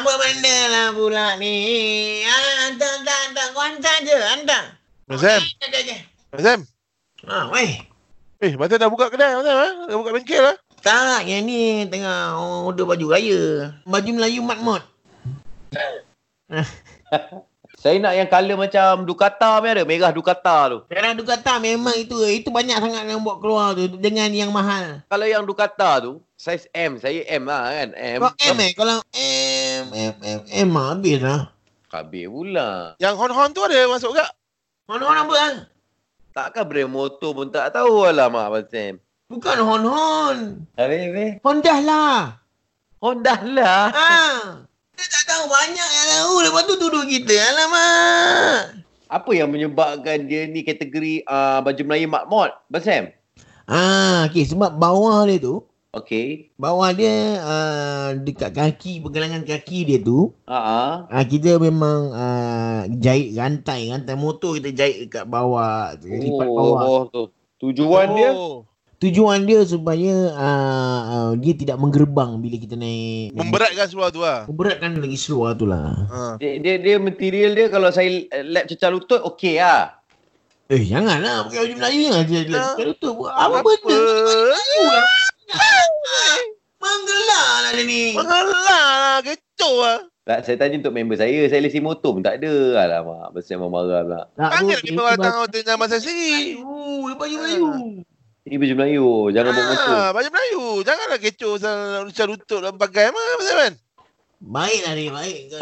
Apa benda lah pula ni? Ah, hantar, hantar, hantar. Kau hantar je, hantar. Sam, Hantar je. Sam. Ha, weh. Eh, Masa dah buka kedai, Sam, ha? Dah buka bengkel, ha? Tak, yang ni tengah order baju raya. Baju Melayu mat-mat. Saya nak yang colour macam Ducata punya ada. Merah Ducata tu. Sekarang tu kata memang itu itu banyak sangat yang buat keluar tu dengan yang mahal. Kalau yang Ducata tu, size M. Saya M lah kan. M. Kau M eh? Kalau M, M, M, M ah, habis lah. Habis pula. Yang hon-hon tu ada masuk tak? Hon-hon apa kan? Takkan brand motor pun tak tahu lah mak Abang Sam. Bukan hon-hon. Habis, habis. Honda lah. Honda lah. Ha. Kita tak tahu banyak yang tahu. Lepas tu tuduh kita. Alamak. Apa yang menyebabkan dia ni kategori uh, baju Melayu Mak Mod? Abang Sam? Ah, okay. Sebab bawah dia tu, Okey. bawah dia uh, dekat kaki, pergelangan kaki dia tu, Ah, Ah kita memang uh, jahit rantai, rantai motor kita jahit dekat bawah, lipat bawah. Oh, tu. Tujuan dia Oh. Tujuan dia supaya uh, uh, dia tidak menggerbang bila kita naik. Memberatkan seluar tu lah. Memberatkan lagi seluar tu lah. Ha. dia, dia, dia material dia kalau saya eh, lap cecah lutut okey lah. Eh janganlah pakai baju Melayu jangan dia dia Ah. dia tu buat apa benda? Melayu lah. Menggelar lah dia ni. Mengalah lah, kecoh lah. Tak, saya tanya untuk member saya. Saya lesen motor pun tak ada. Alamak, Abang Sam marah pula. Tak Panggil itu datang baju hotel nama saya sendiri. Dia baju Melayu. Ini baju Melayu. Jangan bawa motor. Ah, baju Melayu. Janganlah kecoh pasal lucah lutut dan pakai apa, kan? Baiklah dia, baik.